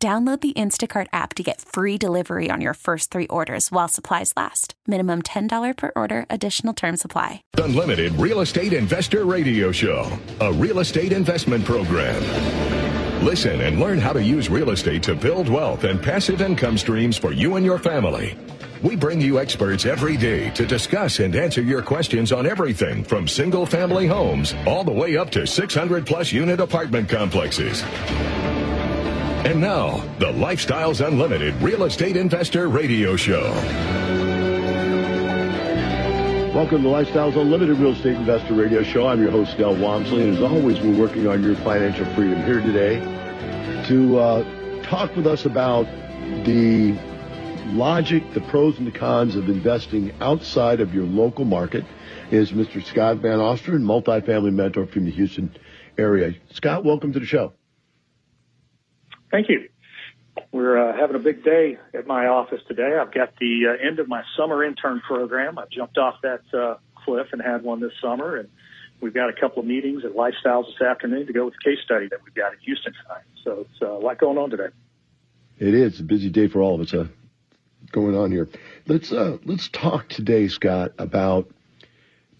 Download the Instacart app to get free delivery on your first three orders while supplies last. Minimum $10 per order, additional term supply. Unlimited Real Estate Investor Radio Show, a real estate investment program. Listen and learn how to use real estate to build wealth and passive income streams for you and your family. We bring you experts every day to discuss and answer your questions on everything from single family homes all the way up to 600 plus unit apartment complexes. And now, the Lifestyles Unlimited Real Estate Investor Radio Show. Welcome to Lifestyles Unlimited Real Estate Investor Radio Show. I'm your host, Del Walmsley. and as always, we're working on your financial freedom here today to uh, talk with us about the logic, the pros and the cons of investing outside of your local market is Mr. Scott Van Osteren, multifamily mentor from the Houston area. Scott, welcome to the show. Thank you. We're uh, having a big day at my office today. I've got the uh, end of my summer intern program. I jumped off that uh, cliff and had one this summer, and we've got a couple of meetings at Lifestyles this afternoon to go with the case study that we've got in Houston tonight. So it's uh, a lot going on today. It is a busy day for all of us uh, going on here. Let's uh, let's talk today, Scott, about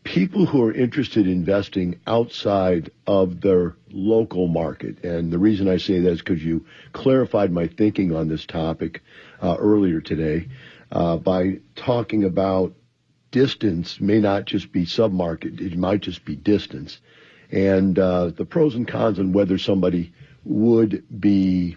people who are interested in investing outside of their local market. And the reason I say that is because you clarified my thinking on this topic uh, earlier today uh, by talking about distance may not just be submarket, it might just be distance. And uh, the pros and cons on whether somebody would be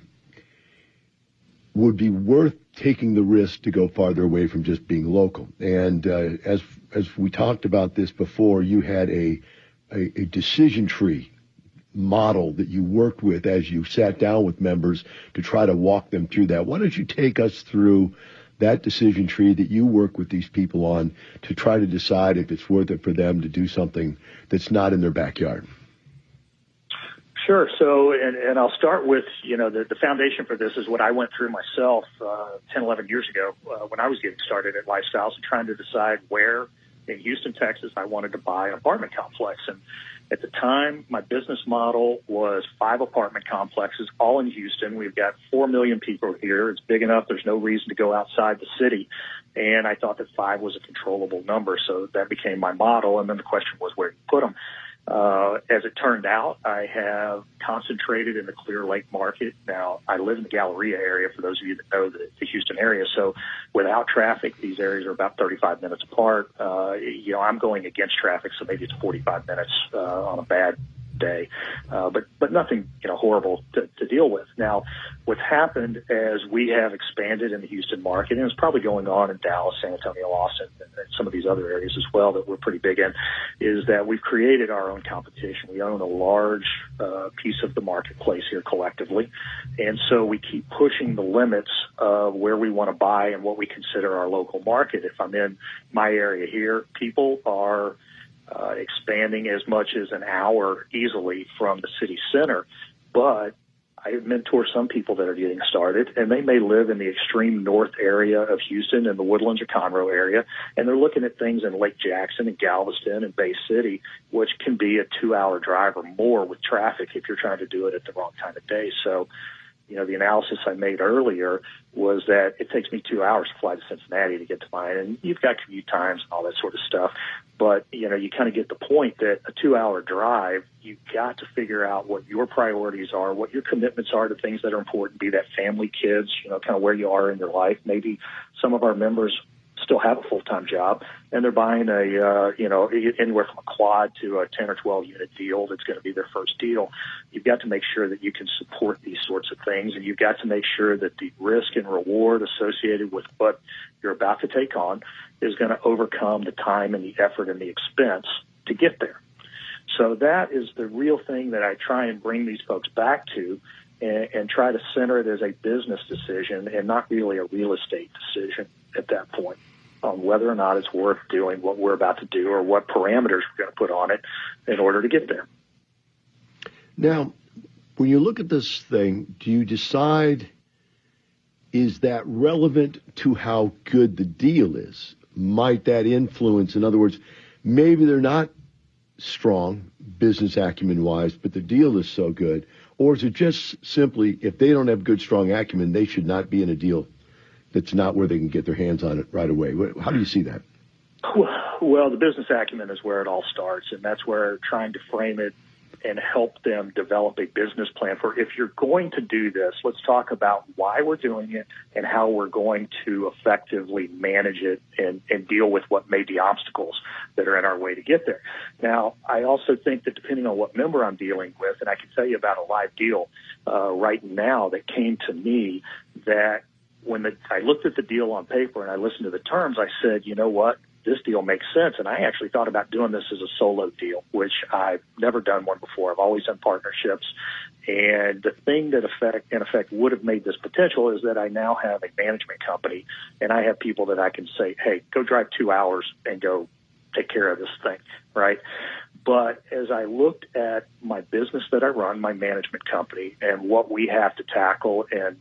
would be worth taking the risk to go farther away from just being local. And uh, as as we talked about this before, you had a, a, a decision tree model that you worked with as you sat down with members to try to walk them through that. Why don't you take us through that decision tree that you work with these people on to try to decide if it's worth it for them to do something that's not in their backyard? Sure. So, and, and I'll start with, you know, the, the foundation for this is what I went through myself uh, 10, 11 years ago uh, when I was getting started at Lifestyles and trying to decide where in Houston, Texas, I wanted to buy an apartment complex. And at the time, my business model was five apartment complexes, all in Houston. We've got four million people here. It's big enough. There's no reason to go outside the city. And I thought that five was a controllable number. So that became my model. And then the question was where to put them. Uh, as it turned out, I have concentrated in the Clear Lake market. Now, I live in the Galleria area for those of you that know the, the Houston area. So without traffic, these areas are about 35 minutes apart. Uh, you know, I'm going against traffic, so maybe it's 45 minutes uh, on a bad day, uh, but but nothing you know horrible to, to deal with. Now, what's happened as we have expanded in the Houston market, and it's probably going on in Dallas, San Antonio, Austin, and, and some of these other areas as well that we're pretty big in, is that we've created our own competition. We own a large uh, piece of the marketplace here collectively, and so we keep pushing the limits of where we want to buy and what we consider our local market. If I'm in my area here, people are uh, expanding as much as an hour easily from the city center. But I mentor some people that are getting started, and they may live in the extreme north area of Houston in the Woodlands or Conroe area, and they're looking at things in Lake Jackson and Galveston and Bay City, which can be a two-hour drive or more with traffic if you're trying to do it at the wrong time of day. So you know, the analysis I made earlier was that it takes me two hours to fly to Cincinnati to get to mine, and you've got commute times and all that sort of stuff. But you know, you kind of get the point that a two-hour drive, you've got to figure out what your priorities are, what your commitments are to things that are important. Be that family, kids, you know, kind of where you are in your life. Maybe some of our members still have a full time job, and they're buying a uh, you know anywhere from a quad to a ten or twelve unit deal that's going to be their first deal. You've got to make sure that you can support these sorts of things, and you've got to make sure that the risk and reward associated with what you're about to take on is going to overcome the time and the effort and the expense to get there. So that is the real thing that I try and bring these folks back to and, and try to center it as a business decision and not really a real estate decision at that point on whether or not it's worth doing what we're about to do or what parameters we're going to put on it in order to get there. Now, when you look at this thing, do you decide is that relevant to how good the deal is? Might that influence, in other words, maybe they're not strong business acumen wise, but the deal is so good? Or is it just simply if they don't have good, strong acumen, they should not be in a deal that's not where they can get their hands on it right away? How do you see that? Well, the business acumen is where it all starts, and that's where trying to frame it and help them develop a business plan for if you're going to do this, let's talk about why we're doing it and how we're going to effectively manage it and, and deal with what may be obstacles that are in our way to get there. Now, I also think that depending on what member I'm dealing with, and I can tell you about a live deal uh, right now that came to me that when the, I looked at the deal on paper and I listened to the terms, I said, you know what? this deal makes sense. And I actually thought about doing this as a solo deal, which I've never done one before. I've always done partnerships. And the thing that effect, in effect would have made this potential is that I now have a management company and I have people that I can say, Hey, go drive two hours and go take care of this thing. Right. But as I looked at my business that I run, my management company and what we have to tackle and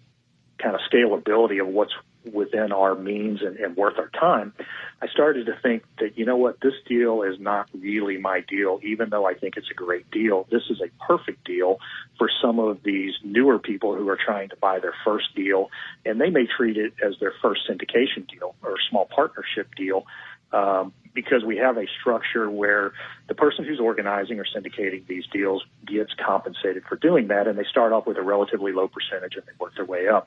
kind of scalability of what's within our means and, and worth our time, I started to think that, you know what, this deal is not really my deal, even though I think it's a great deal. This is a perfect deal for some of these newer people who are trying to buy their first deal, and they may treat it as their first syndication deal or small partnership deal. Um, because we have a structure where the person who's organizing or syndicating these deals gets compensated for doing that, and they start off with a relatively low percentage and they work their way up.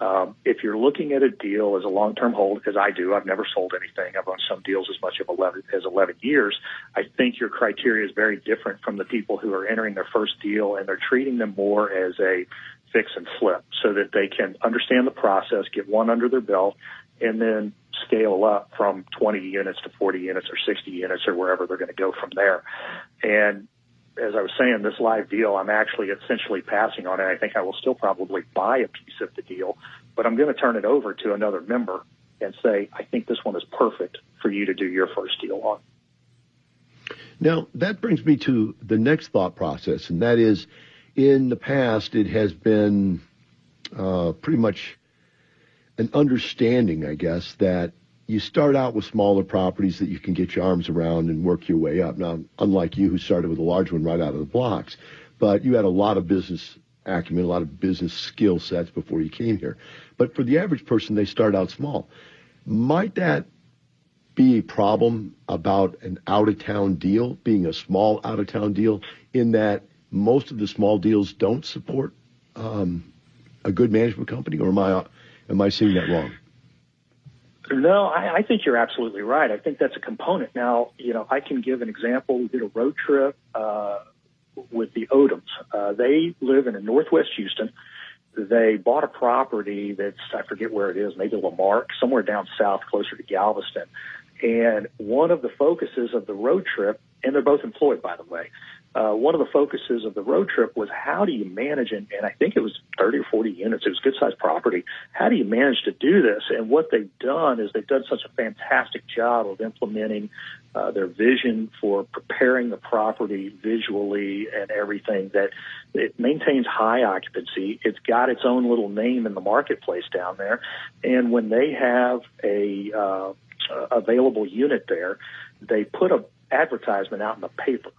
Um, if you're looking at a deal as a long-term hold, as I do, I've never sold anything. I've owned some deals as much of 11 as 11 years. I think your criteria is very different from the people who are entering their first deal, and they're treating them more as a fix and flip so that they can understand the process, get one under their belt, and then scale up from 20 units to 40 units or 60 units or wherever they're going to go from there. And as I was saying, this live deal, I'm actually essentially passing on it. I think I will still probably buy a piece of the deal, but I'm going to turn it over to another member and say, I think this one is perfect for you to do your first deal on. Now, that brings me to the next thought process, and that is in the past, it has been uh, pretty much an understanding, I guess, that you start out with smaller properties that you can get your arms around and work your way up. Now, unlike you, who started with a large one right out of the blocks, but you had a lot of business acumen, a lot of business skill sets before you came here. But for the average person, they start out small. Might that be a problem about an out of town deal, being a small out of town deal, in that most of the small deals don't support um, a good management company, or am I Am I seeing that wrong? No, I, I think you're absolutely right. I think that's a component. Now, you know, I can give an example. We did a road trip uh, with the Odoms. Uh, they live in Northwest Houston. They bought a property that's I forget where it is, maybe La Marque, somewhere down south, closer to Galveston. And one of the focuses of the road trip, and they're both employed, by the way, uh, one of the focuses of the road trip was how do you manage, and, and I think it was 30 or 40 units, it was good sized property. How do you manage to do this? And what they've done is they've done such a fantastic job of implementing uh, their vision for preparing the property visually and everything that it maintains high occupancy. It's got its own little name in the marketplace down there. And when they have a uh, available unit there, they put a advertisement out in the paper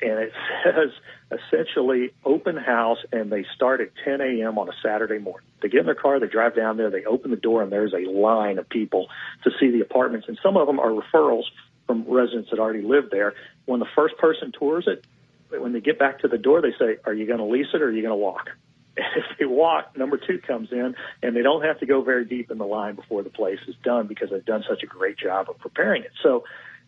and it says essentially open house and they start at 10 a.m. on a Saturday morning. They get in their car, they drive down there, they open the door, and there's a line of people to see the apartments. And some of them are referrals from residents that already live there. When the first person tours it, when they get back to the door, they say, Are you going to lease it or are you going to walk? And if they walk, number two comes in, and they don't have to go very deep in the line before the place is done because they've done such a great job of preparing it. So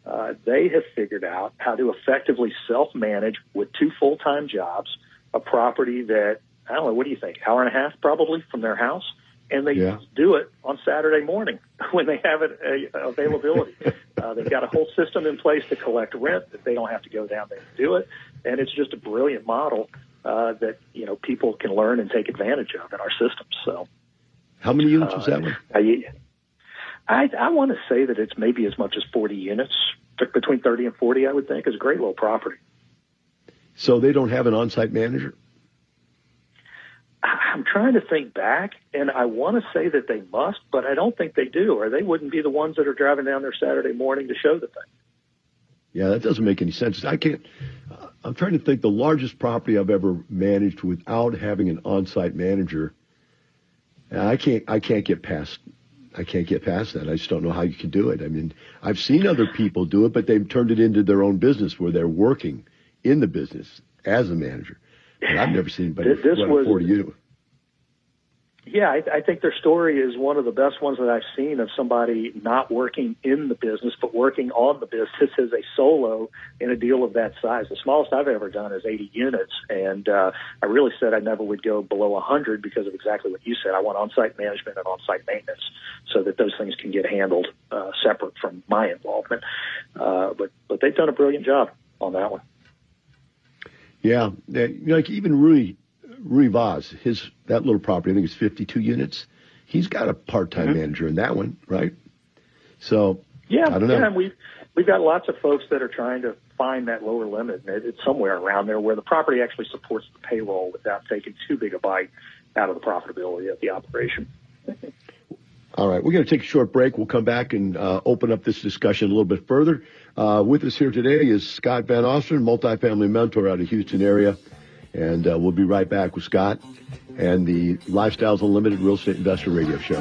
uh, they have figured out how to effectively self-manage with two full-time jobs a property that I don't know. What do you think? Hour and a half probably from their house, and they yeah. do it on Saturday morning when they have it uh, availability. uh, they've got a whole system in place to collect rent that they don't have to go down there and do it, and it's just a brilliant model uh, that you know people can learn and take advantage of in our systems. So, how many units is that one? I, I want to say that it's maybe as much as 40 units, between 30 and 40, I would think, is a great little property. So they don't have an on-site manager? I'm trying to think back, and I want to say that they must, but I don't think they do, or they wouldn't be the ones that are driving down there Saturday morning to show the thing. Yeah, that doesn't make any sense. I can't. Uh, I'm trying to think. The largest property I've ever managed without having an on-site manager. I can't. I can't get past. I can't get past that. I just don't know how you can do it. I mean, I've seen other people do it, but they've turned it into their own business where they're working in the business as a manager. But I've never seen anybody this, this was, 40 unit. Yeah, I, I think their story is one of the best ones that I've seen of somebody not working in the business, but working on the business as a solo in a deal of that size. The smallest I've ever done is 80 units, and uh, I really said I never would go below 100 because of exactly what you said. I want on-site management and on-site maintenance so that those things can get handled uh, separate from my involvement. Uh, but but they've done a brilliant job on that one. Yeah, like even Rui Rui Vaz, his that little property, I think it's 52 units. He's got a part-time mm-hmm. manager in that one, right? So yeah, I don't know. Yeah, and we've we've got lots of folks that are trying to find that lower limit. It's somewhere around there where the property actually supports the payroll without taking too big a bite out of the profitability of the operation. All right, we're going to take a short break. We'll come back and uh, open up this discussion a little bit further. Uh, with us here today is Scott Van Osten, multifamily mentor out of Houston area. And uh, we'll be right back with Scott and the Lifestyles Unlimited Real Estate Investor Radio Show.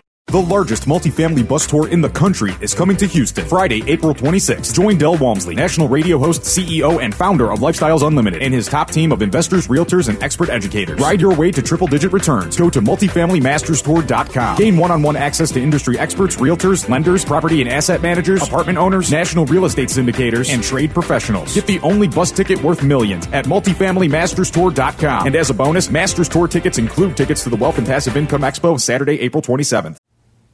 The largest multifamily bus tour in the country is coming to Houston Friday, April 26th. Join Del Walmsley, national radio host, CEO, and founder of Lifestyles Unlimited, and his top team of investors, realtors, and expert educators. Ride your way to triple digit returns. Go to multifamilymasterstour.com. Gain one on one access to industry experts, realtors, lenders, property and asset managers, apartment owners, national real estate syndicators, and trade professionals. Get the only bus ticket worth millions at multifamilymasterstour.com. And as a bonus, Masters Tour tickets include tickets to the Wealth and Passive Income Expo Saturday, April 27th.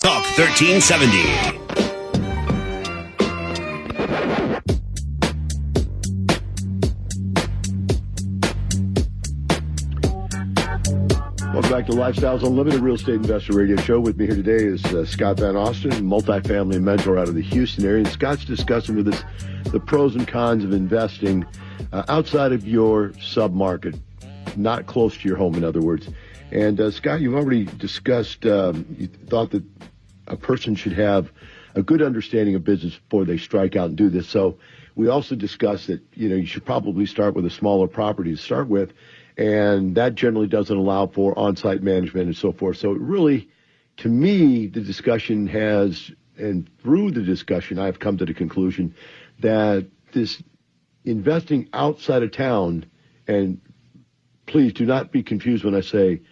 Talk 1370. Welcome back to Lifestyles Unlimited Real Estate Investor Radio Show. With me here today is uh, Scott Van Austin, multifamily mentor out of the Houston area. And Scott's discussing with us the pros and cons of investing uh, outside of your submarket, not close to your home, in other words. And uh, Scott, you've already discussed, um, you thought that a person should have a good understanding of business before they strike out and do this. So we also discussed that, you know, you should probably start with a smaller property to start with. And that generally doesn't allow for on-site management and so forth. So it really, to me, the discussion has, and through the discussion, I've come to the conclusion that this investing outside of town, and please do not be confused when I say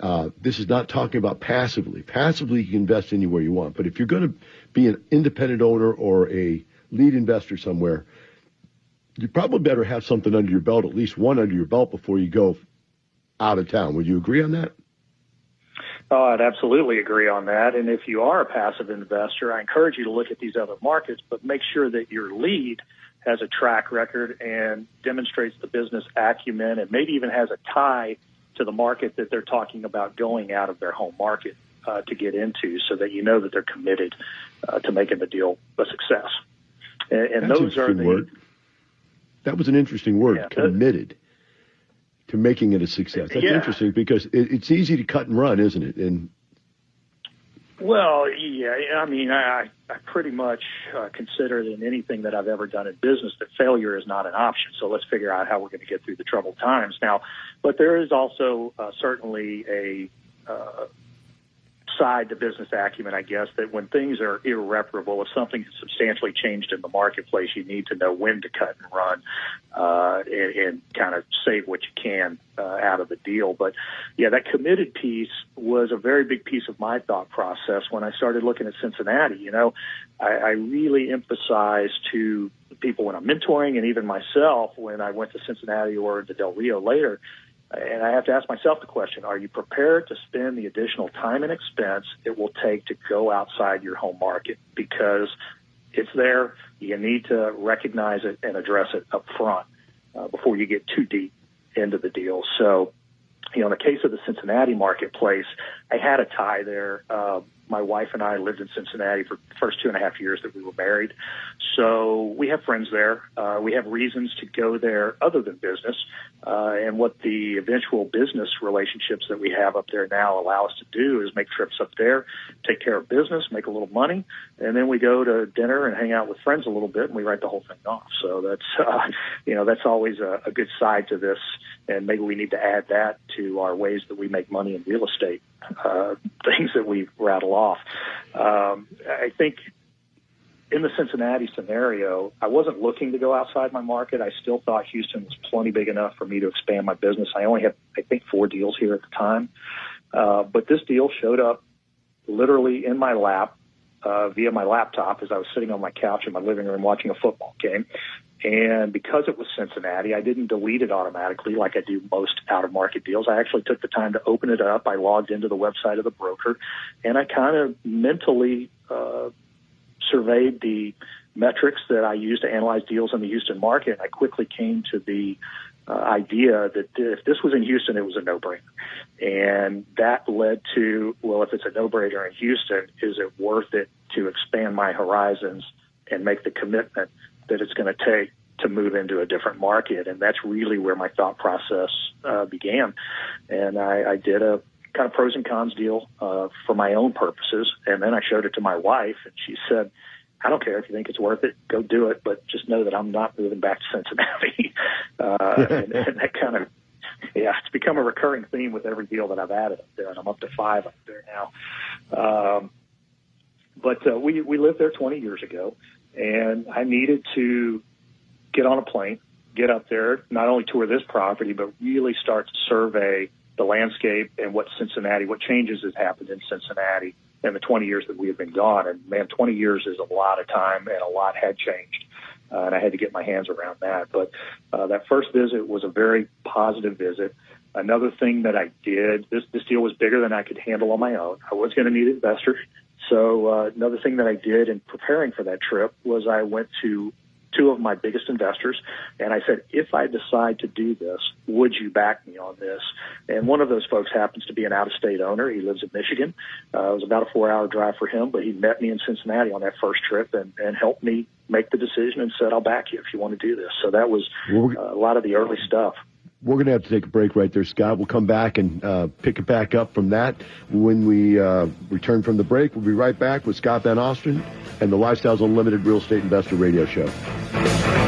Uh, this is not talking about passively. Passively, you can invest anywhere you want. But if you're going to be an independent owner or a lead investor somewhere, you probably better have something under your belt, at least one under your belt before you go out of town. Would you agree on that? Oh, I'd absolutely agree on that. And if you are a passive investor, I encourage you to look at these other markets, but make sure that your lead has a track record and demonstrates the business acumen and maybe even has a tie to the market that they're talking about going out of their home market uh, to get into so that you know that they're committed uh, to making the deal a success. And, and those are the. Word. That was an interesting word, yeah, committed to making it a success. That's yeah. interesting because it, it's easy to cut and run, isn't it? And well, yeah, I mean, I, I pretty much uh, consider in anything that I've ever done in business that failure is not an option. So let's figure out how we're going to get through the troubled times now. But there is also uh, certainly a uh, side to business acumen, I guess, that when things are irreparable, if something has substantially changed in the marketplace, you need to know when to cut and run uh, and, and kind of save what you can uh, out of the deal. But yeah, that committed piece was a very big piece of my thought process when I started looking at Cincinnati. You know, I, I really emphasize to people when I'm mentoring and even myself when I went to Cincinnati or to Del Rio later and I have to ask myself the question, are you prepared to spend the additional time and expense it will take to go outside your home market? Because it's there. You need to recognize it and address it up front uh, before you get too deep into the deal. So, you know, in the case of the Cincinnati marketplace, I had a tie there. Uh, my wife and I lived in Cincinnati for the first two and a half years that we were married. So we have friends there. Uh, we have reasons to go there other than business. Uh, and what the eventual business relationships that we have up there now allow us to do is make trips up there, take care of business, make a little money, and then we go to dinner and hang out with friends a little bit and we write the whole thing off. So that's, uh, you know, that's always a, a good side to this. And maybe we need to add that to our ways that we make money in real estate uh, things that we rattle off. Um, I think in the Cincinnati scenario, I wasn't looking to go outside my market. I still thought Houston was plenty big enough for me to expand my business. I only had, I think, four deals here at the time. Uh, but this deal showed up literally in my lap uh, via my laptop as I was sitting on my couch in my living room watching a football game. And because it was Cincinnati, I didn't delete it automatically like I do most out of market deals. I actually took the time to open it up. I logged into the website of the broker and I kind of mentally uh, surveyed the metrics that I use to analyze deals in the Houston market. I quickly came to the uh, idea that if this was in Houston, it was a no-brainer. And that led to, well, if it's a no-brainer in Houston, is it worth it to expand my horizons and make the commitment that it's going to take to move into a different market. And that's really where my thought process uh, began. And I, I did a kind of pros and cons deal uh, for my own purposes. And then I showed it to my wife, and she said, I don't care if you think it's worth it, go do it, but just know that I'm not moving back to Cincinnati. uh, and, and that kind of, yeah, it's become a recurring theme with every deal that I've added up there, and I'm up to five up there now. Um, but uh, we we lived there 20 years ago, and I needed to get on a plane, get up there, not only tour this property, but really start to survey the landscape and what Cincinnati, what changes has happened in Cincinnati in the 20 years that we have been gone. And man, 20 years is a lot of time, and a lot had changed. Uh, and I had to get my hands around that. But uh, that first visit was a very positive visit. Another thing that I did, this this deal was bigger than I could handle on my own. I was going to need investors. So uh, another thing that I did in preparing for that trip was I went to two of my biggest investors and I said, if I decide to do this, would you back me on this? And one of those folks happens to be an out of state owner. He lives in Michigan. Uh, it was about a four hour drive for him, but he met me in Cincinnati on that first trip and, and helped me make the decision and said, I'll back you if you want to do this. So that was uh, a lot of the early stuff we're going to have to take a break right there, Scott. We'll come back and uh, pick it back up from that when we uh, return from the break. We'll be right back with Scott Van Ostrand and the Lifestyles Unlimited Real Estate Investor Radio Show.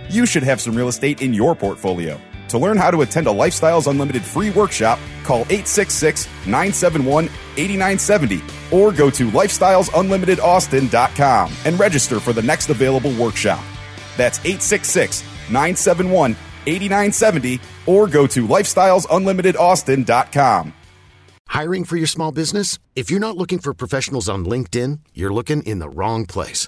you should have some real estate in your portfolio. To learn how to attend a Lifestyles Unlimited free workshop, call 866 971 8970 or go to lifestylesunlimitedaustin.com and register for the next available workshop. That's 866 971 8970 or go to lifestylesunlimitedaustin.com. Hiring for your small business? If you're not looking for professionals on LinkedIn, you're looking in the wrong place.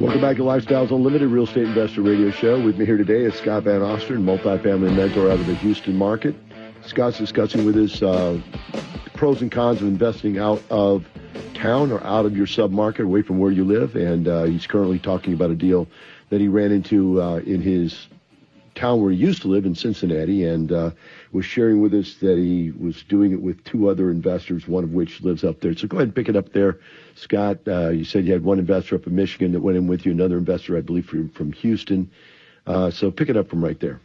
Welcome back to Lifestyles Unlimited Real Estate Investor Radio Show. With me here today is Scott Van Osteren, multifamily mentor out of the Houston market. Scott's discussing with us uh, pros and cons of investing out of town or out of your submarket, away from where you live. And uh, he's currently talking about a deal that he ran into uh, in his town where he used to live in Cincinnati, and uh, was sharing with us that he was doing it with two other investors, one of which lives up there. So go ahead and pick it up there, Scott. Uh, you said you had one investor up in Michigan that went in with you, another investor, I believe, from, from Houston. Uh, so pick it up from right there.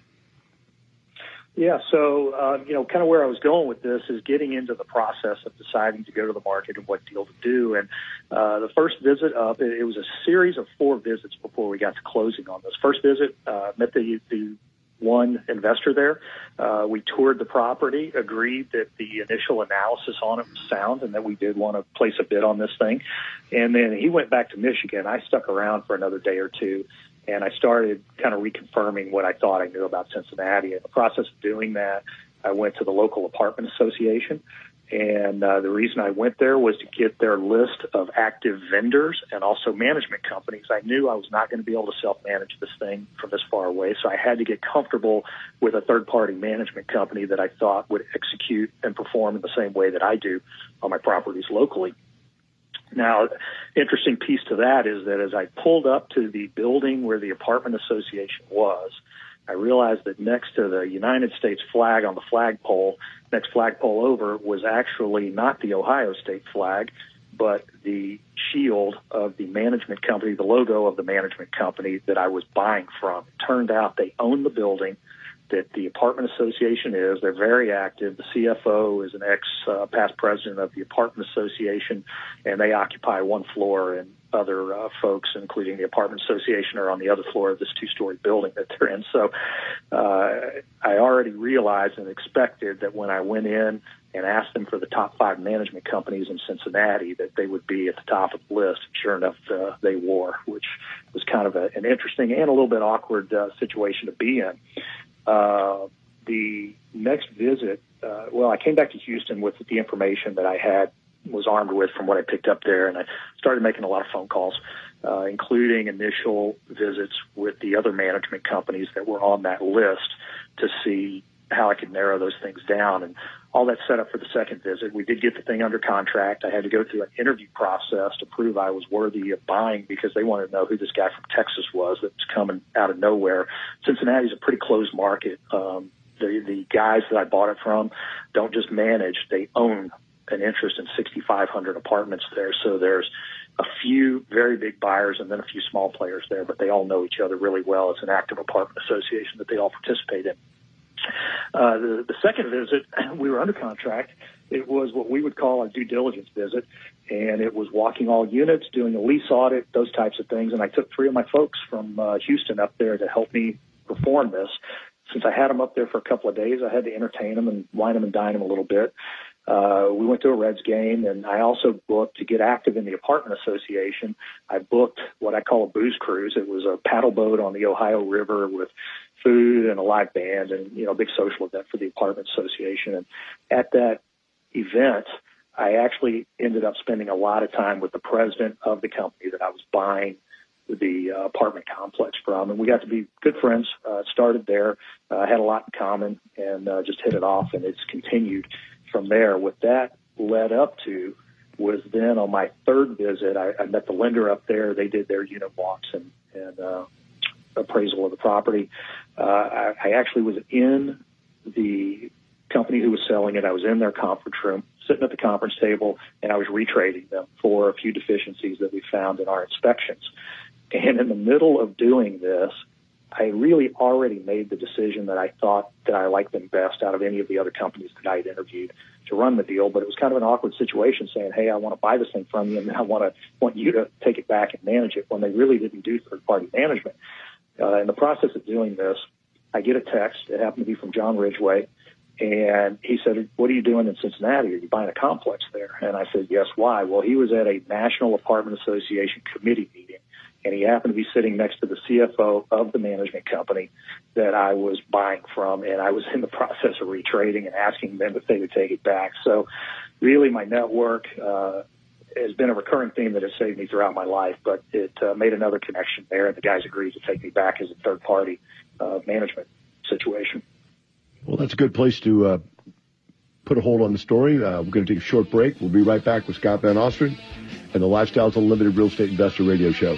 Yeah, so uh, you know, kind of where I was going with this is getting into the process of deciding to go to the market and what deal to do. And uh, the first visit up, it, it was a series of four visits before we got to closing on this. First visit, uh, met the the one investor there. Uh, we toured the property, agreed that the initial analysis on it was sound, and that we did want to place a bid on this thing. And then he went back to Michigan. I stuck around for another day or two and I started kind of reconfirming what I thought I knew about Cincinnati. In the process of doing that, I went to the local apartment association, and uh, the reason I went there was to get their list of active vendors and also management companies. I knew I was not going to be able to self manage this thing from this far away, so I had to get comfortable with a third party management company that I thought would execute and perform in the same way that I do on my properties locally. Now, interesting piece to that is that as I pulled up to the building where the apartment association was, I realized that next to the United States flag on the flagpole, next flagpole over, was actually not the Ohio state flag, but the shield of the management company, the logo of the management company that I was buying from. It turned out they owned the building that the apartment association is. They're very active. The CFO is an ex uh, past president of the apartment association, and they occupy one floor, and other uh, folks, including the apartment association, are on the other floor of this two story building that they're in. So uh, I already realized and expected that when I went in and asked them for the top five management companies in Cincinnati, that they would be at the top of the list. Sure enough, uh, they were, which was kind of a, an interesting and a little bit awkward uh, situation to be in. Uh, the next visit, uh, well, I came back to Houston with the information that I had was armed with from what I picked up there, and I started making a lot of phone calls, uh, including initial visits with the other management companies that were on that list to see how I could narrow those things down. And all that set up for the second visit. We did get the thing under contract. I had to go through an interview process to prove I was worthy of buying because they wanted to know who this guy from Texas was that was coming out of nowhere. Cincinnati's a pretty closed market. Um, the the guys that I bought it from don't just manage; they own an interest in 6,500 apartments there. So there's a few very big buyers and then a few small players there, but they all know each other really well. It's an active apartment association that they all participate in. Uh, the, the second visit, we were under contract. It was what we would call a due diligence visit, and it was walking all units, doing a lease audit, those types of things. And I took three of my folks from uh, Houston up there to help me perform this. Since I had them up there for a couple of days, I had to entertain them and wine them and dine them a little bit. Uh, we went to a Reds game, and I also booked to get active in the apartment association. I booked what I call a booze cruise. It was a paddle boat on the Ohio River with food and a live band, and you know, a big social event for the apartment association. And at that event, I actually ended up spending a lot of time with the president of the company that I was buying the uh, apartment complex from, and we got to be good friends. Uh, started there, uh, had a lot in common, and uh, just hit it off, and it's continued from there. What that led up to was then on my third visit, I, I met the lender up there. They did their unit walks and, and uh, appraisal of the property. Uh, I, I actually was in the company who was selling it. I was in their conference room, sitting at the conference table, and I was retrading them for a few deficiencies that we found in our inspections. And in the middle of doing this, I really already made the decision that I thought that I liked them best out of any of the other companies that I had interviewed to run the deal. But it was kind of an awkward situation saying, "Hey, I want to buy this thing from you, and I want to want you to take it back and manage it." When they really didn't do third party management. Uh, in the process of doing this, I get a text. It happened to be from John Ridgway, and he said, "What are you doing in Cincinnati? Are you buying a complex there?" And I said, "Yes." Why? Well, he was at a National Apartment Association committee meeting and he happened to be sitting next to the CFO of the management company that I was buying from, and I was in the process of retrading and asking them if they would take it back. So, really, my network uh, has been a recurring theme that has saved me throughout my life, but it uh, made another connection there, and the guys agreed to take me back as a third party uh, management situation. Well, that's a good place to uh, put a hold on the story. Uh, we're going to take a short break. We'll be right back with Scott Van Ostrand and the Lifestyles Unlimited Real Estate Investor Radio Show.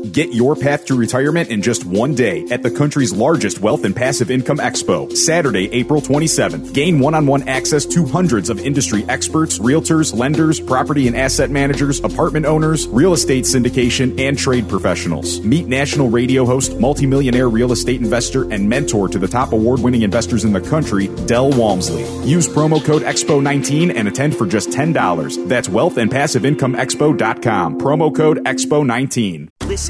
Get your path to retirement in just one day at the country's largest wealth and passive income expo, Saturday, April 27th. Gain one on one access to hundreds of industry experts, realtors, lenders, property and asset managers, apartment owners, real estate syndication, and trade professionals. Meet national radio host, multimillionaire real estate investor, and mentor to the top award winning investors in the country, Del Walmsley. Use promo code EXPO19 and attend for just $10. That's wealthandpassiveincomeexpo.com. Promo code EXPO19. Listen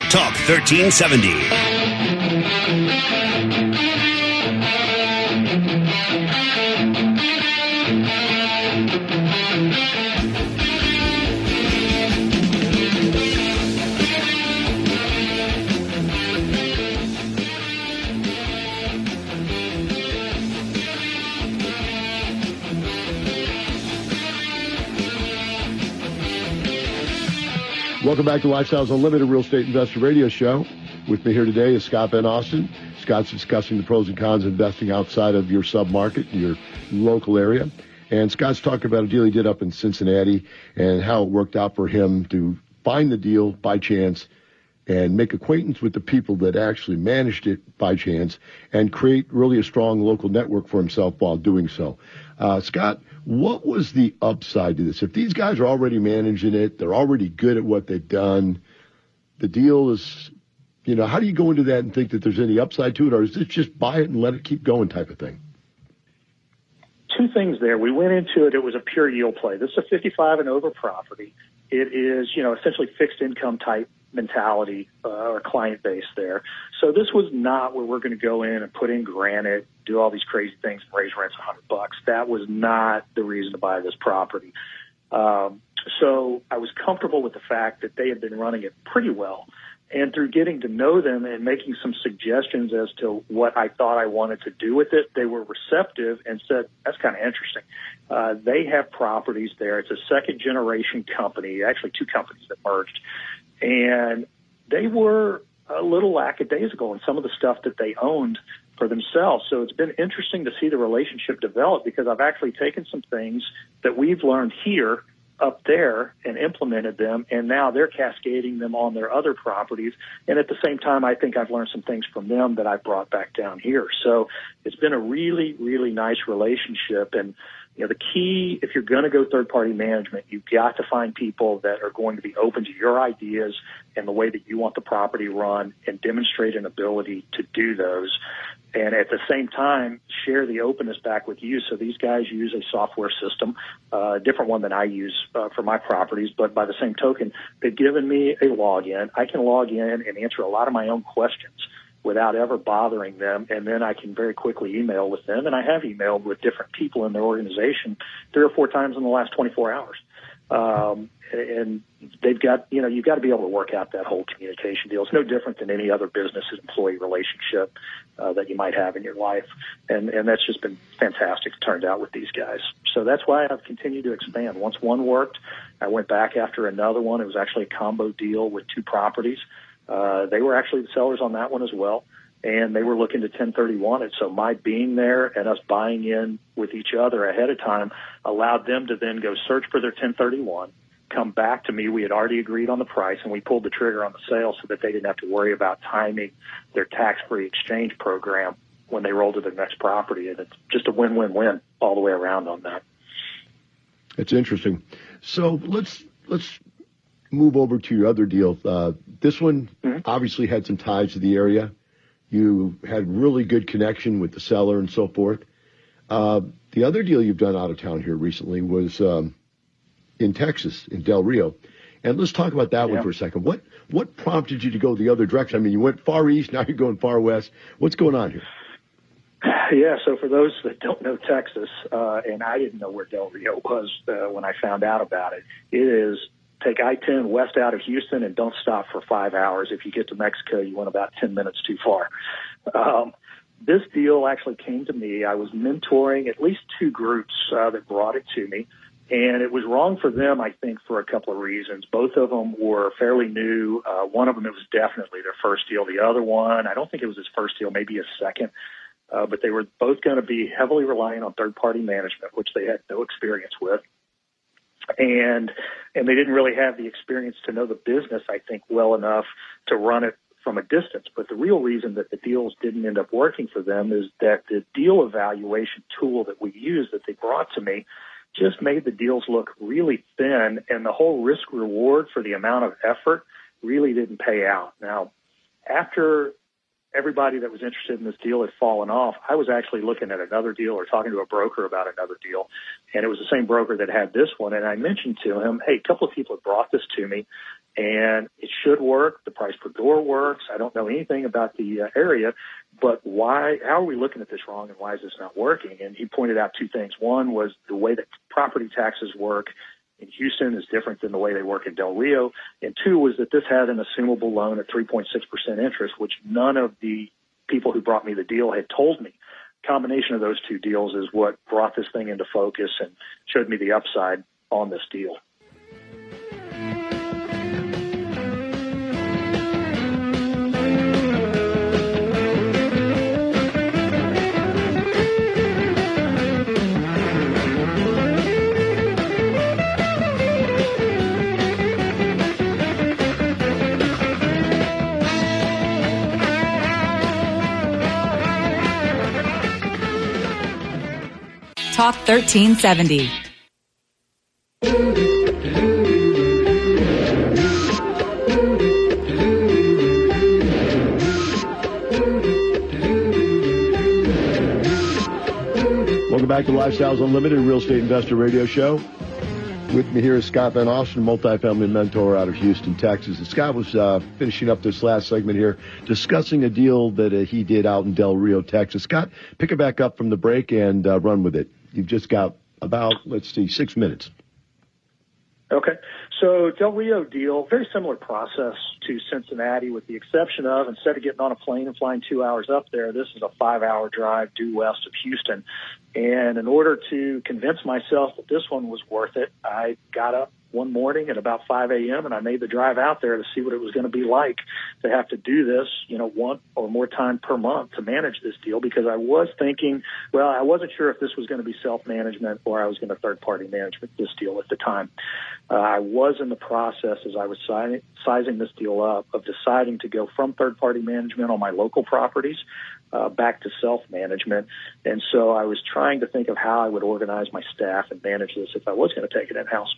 Talk 1370. Welcome back to Lifestyles Unlimited Real Estate Investor Radio Show. With me here today is Scott Ben Austin. Scott's discussing the pros and cons of investing outside of your submarket, your local area. And Scott's talking about a deal he did up in Cincinnati and how it worked out for him to find the deal by chance and make acquaintance with the people that actually managed it by chance and create really a strong local network for himself while doing so. Uh, Scott, what was the upside to this? If these guys are already managing it, they're already good at what they've done, the deal is you know, how do you go into that and think that there's any upside to it, or is it just buy it and let it keep going type of thing? Two things there. We went into it, it was a pure yield play. This is a 55 and over property. It is, you know, essentially fixed income type mentality uh, or client base there. So this was not where we're going to go in and put in granite, do all these crazy things, and raise rents a hundred bucks. That was not the reason to buy this property. Um, so I was comfortable with the fact that they had been running it pretty well. And through getting to know them and making some suggestions as to what I thought I wanted to do with it, they were receptive and said, that's kind of interesting. Uh, they have properties there. It's a second generation company, actually two companies that merged. And they were a little lackadaisical in some of the stuff that they owned for themselves. So it's been interesting to see the relationship develop because I've actually taken some things that we've learned here up there and implemented them, and now they're cascading them on their other properties. And at the same time, I think I've learned some things from them that I brought back down here. So it's been a really, really nice relationship. And you know, the key, if you're going to go third party management, you've got to find people that are going to be open to your ideas and the way that you want the property run and demonstrate an ability to do those and at the same time share the openness back with you. So these guys use a software system, a uh, different one than I use uh, for my properties, but by the same token, they've given me a login. I can log in and answer a lot of my own questions without ever bothering them, and then I can very quickly email with them. And I have emailed with different people in their organization three or four times in the last 24 hours. Um, and they've got, you know, you've got to be able to work out that whole communication deal. It's no different than any other business employee relationship uh, that you might have in your life. And, and that's just been fantastic. turned out with these guys. So that's why I've continued to expand. Once one worked, I went back after another one. It was actually a combo deal with two properties. Uh, they were actually the sellers on that one as well and they were looking to 1031 it. So my being there and us buying in with each other ahead of time allowed them to then go search for their 1031, come back to me. We had already agreed on the price and we pulled the trigger on the sale so that they didn't have to worry about timing their tax-free exchange program when they rolled to their next property. And it's just a win-win-win all the way around on that. It's interesting. So let's let's move over to your other deal. Uh, this one mm-hmm. obviously had some ties to the area. You had really good connection with the seller and so forth. Uh, the other deal you've done out of town here recently was um, in Texas, in Del Rio. And let's talk about that yeah. one for a second. What what prompted you to go the other direction? I mean, you went far east, now you're going far west. What's going on here? Yeah, so for those that don't know Texas, uh, and I didn't know where Del Rio was uh, when I found out about it, it is take I-10 west out of Houston and don't stop for five hours. If you get to Mexico, you went about 10 minutes too far. Um, this deal actually came to me. I was mentoring at least two groups uh, that brought it to me. And it was wrong for them, I think, for a couple of reasons. Both of them were fairly new. Uh, one of them, it was definitely their first deal. The other one, I don't think it was his first deal, maybe a second. Uh, but they were both going to be heavily reliant on third party management, which they had no experience with and and they didn't really have the experience to know the business, I think, well enough to run it from a distance. But the real reason that the deals didn't end up working for them is that the deal evaluation tool that we used that they brought to me just made the deals look really thin, and the whole risk reward for the amount of effort really didn't pay out. Now, after everybody that was interested in this deal had fallen off, I was actually looking at another deal or talking to a broker about another deal. And it was the same broker that had this one. And I mentioned to him, hey, a couple of people have brought this to me and it should work. The price per door works. I don't know anything about the uh, area, but why, how are we looking at this wrong and why is this not working? And he pointed out two things. One was the way that property taxes work in Houston is different than the way they work in Del Rio. And two was that this had an assumable loan at 3.6% interest, which none of the people who brought me the deal had told me. Combination of those two deals is what brought this thing into focus and showed me the upside on this deal. Talk 1370. Welcome back to Lifestyles Unlimited, Real Estate Investor Radio Show. With me here is Scott Van Austin, multifamily mentor out of Houston, Texas. And Scott was uh, finishing up this last segment here, discussing a deal that uh, he did out in Del Rio, Texas. Scott, pick it back up from the break and uh, run with it. You've just got about, let's see, six minutes. Okay. So Del Rio deal, very similar process to Cincinnati with the exception of instead of getting on a plane and flying two hours up there, this is a five hour drive due west of Houston. And in order to convince myself that this one was worth it, I got up one morning at about 5 a.m. and I made the drive out there to see what it was going to be like to have to do this, you know, one or more time per month to manage this deal because I was thinking, well, I wasn't sure if this was going to be self-management or I was going to third-party management this deal at the time. Uh, I was in the process as I was sizing this deal up of deciding to go from third-party management on my local properties uh, back to self-management. And so I was trying to think of how I would organize my staff and manage this if I was going to take it in-house.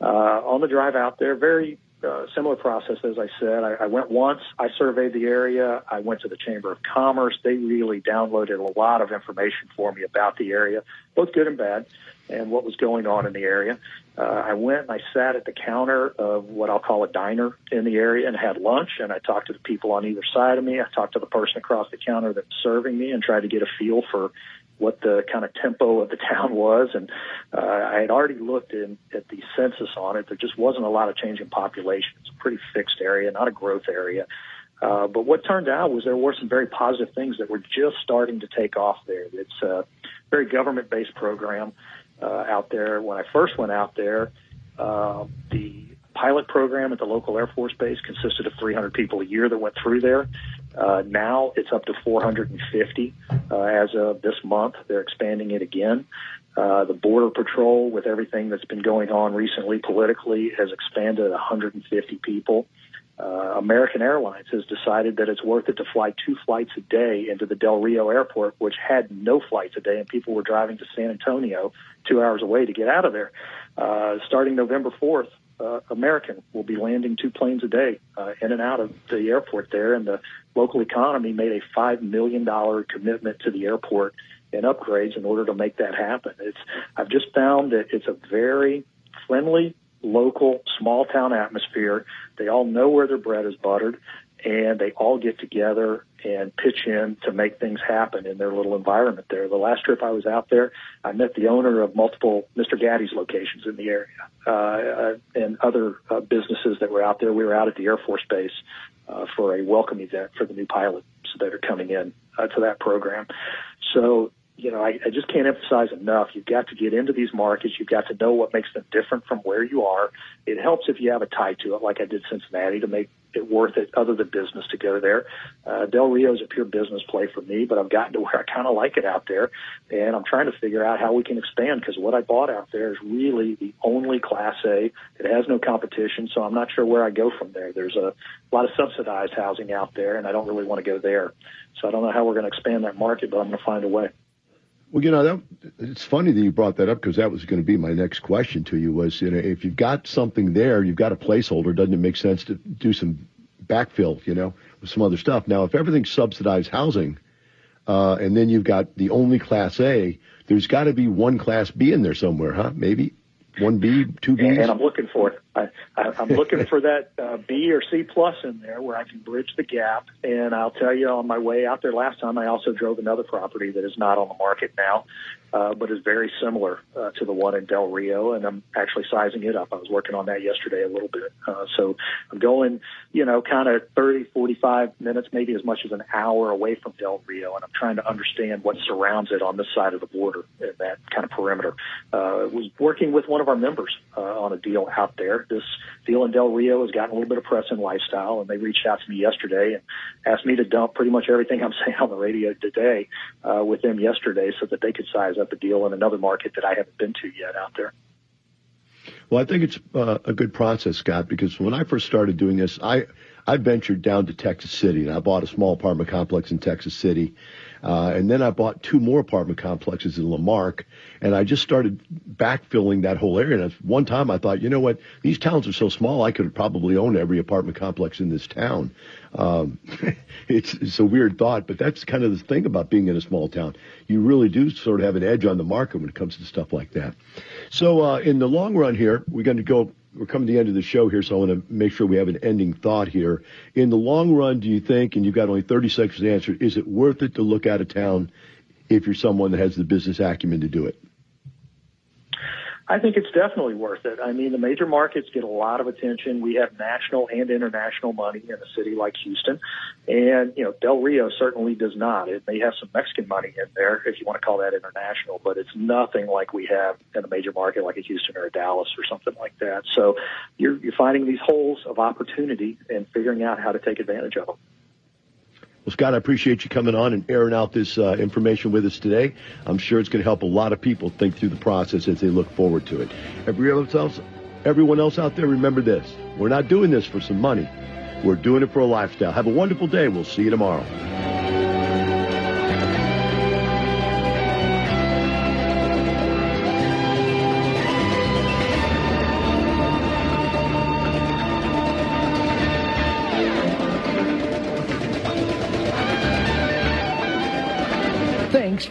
Uh, on the drive out there, very uh, similar process as I said. I, I went once. I surveyed the area. I went to the Chamber of Commerce. They really downloaded a lot of information for me about the area, both good and bad, and what was going on in the area. Uh, I went and I sat at the counter of what I'll call a diner in the area and had lunch. And I talked to the people on either side of me. I talked to the person across the counter that was serving me and tried to get a feel for what the kind of tempo of the town was. And uh, I had already looked in, at the census on it. There just wasn't a lot of change in population. It's a pretty fixed area, not a growth area. Uh, but what turned out was there were some very positive things that were just starting to take off there. It's a very government-based program uh, out there. When I first went out there, uh, the pilot program at the local Air Force Base consisted of 300 people a year that went through there. Uh, now it's up to 450 uh, as of this month. They're expanding it again. Uh, the Border Patrol, with everything that's been going on recently politically, has expanded 150 people. Uh, American Airlines has decided that it's worth it to fly two flights a day into the Del Rio airport, which had no flights a day, and people were driving to San Antonio two hours away to get out of there. Uh, starting November 4th, uh, American will be landing two planes a day uh, in and out of the airport there, and the local economy made a five million dollar commitment to the airport and upgrades in order to make that happen. It's I've just found that it's a very friendly local small town atmosphere. They all know where their bread is buttered and they all get together and pitch in to make things happen in their little environment there. The last trip I was out there, I met the owner of multiple Mr. Gatti's locations in the area uh, uh, and other uh, businesses that were out there. We were out at the Air Force Base uh, for a welcome event for the new pilots that are coming in uh, to that program. So you know, I, I just can't emphasize enough. You've got to get into these markets. You've got to know what makes them different from where you are. It helps if you have a tie to it, like I did Cincinnati, to make it worth it other than business to go there. Uh, Del Rio is a pure business play for me, but I've gotten to where I kind of like it out there, and I'm trying to figure out how we can expand because what I bought out there is really the only Class A. It has no competition, so I'm not sure where I go from there. There's a lot of subsidized housing out there, and I don't really want to go there. So I don't know how we're going to expand that market, but I'm going to find a way. Well, you know, that, it's funny that you brought that up because that was going to be my next question to you was, you know, if you've got something there, you've got a placeholder, doesn't it make sense to do some backfill, you know, with some other stuff? Now, if everything's subsidized housing, uh, and then you've got the only class A, there's got to be one class B in there somewhere, huh? Maybe one B, two B. And I'm looking for it. I, I'm looking for that uh, B or C plus in there where I can bridge the gap. And I'll tell you, on my way out there last time, I also drove another property that is not on the market now, uh, but is very similar uh, to the one in Del Rio. And I'm actually sizing it up. I was working on that yesterday a little bit. Uh, so I'm going, you know, kind of 30, 45 minutes, maybe as much as an hour away from Del Rio. And I'm trying to understand what surrounds it on this side of the border, in that kind of perimeter. Uh, was working with one of our members uh, on a deal out there this deal in Del Rio has gotten a little bit of press and lifestyle, and they reached out to me yesterday and asked me to dump pretty much everything I'm saying on the radio today uh, with them yesterday so that they could size up a deal in another market that I haven't been to yet out there. Well, I think it's uh, a good process, Scott, because when I first started doing this, I I ventured down to Texas City and I bought a small apartment complex in Texas City. Uh, and then I bought two more apartment complexes in La Marque, and I just started backfilling that whole area. And one time I thought, you know what? These towns are so small, I could probably own every apartment complex in this town. Um, it's, it's a weird thought, but that's kind of the thing about being in a small town. You really do sort of have an edge on the market when it comes to stuff like that. So uh, in the long run here, we're going to go we're coming to the end of the show here, so I want to make sure we have an ending thought here. In the long run, do you think, and you've got only 30 seconds to answer, is it worth it to look out of town if you're someone that has the business acumen to do it? I think it's definitely worth it. I mean, the major markets get a lot of attention. We have national and international money in a city like Houston. And, you know, Del Rio certainly does not. It may have some Mexican money in there, if you want to call that international, but it's nothing like we have in a major market like a Houston or a Dallas or something like that. So you're, you're finding these holes of opportunity and figuring out how to take advantage of them. Well, Scott, I appreciate you coming on and airing out this uh, information with us today. I'm sure it's going to help a lot of people think through the process as they look forward to it. Everyone else, everyone else out there, remember this. We're not doing this for some money. We're doing it for a lifestyle. Have a wonderful day. We'll see you tomorrow.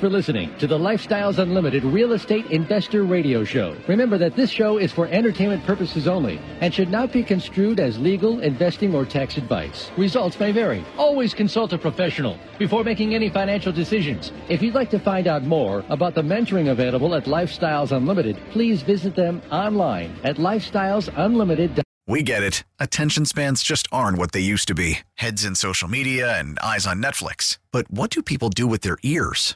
For listening to the Lifestyles Unlimited Real Estate Investor Radio Show. Remember that this show is for entertainment purposes only and should not be construed as legal, investing, or tax advice. Results may vary. Always consult a professional before making any financial decisions. If you'd like to find out more about the mentoring available at Lifestyles Unlimited, please visit them online at lifestylesunlimited.com. We get it. Attention spans just aren't what they used to be heads in social media and eyes on Netflix. But what do people do with their ears?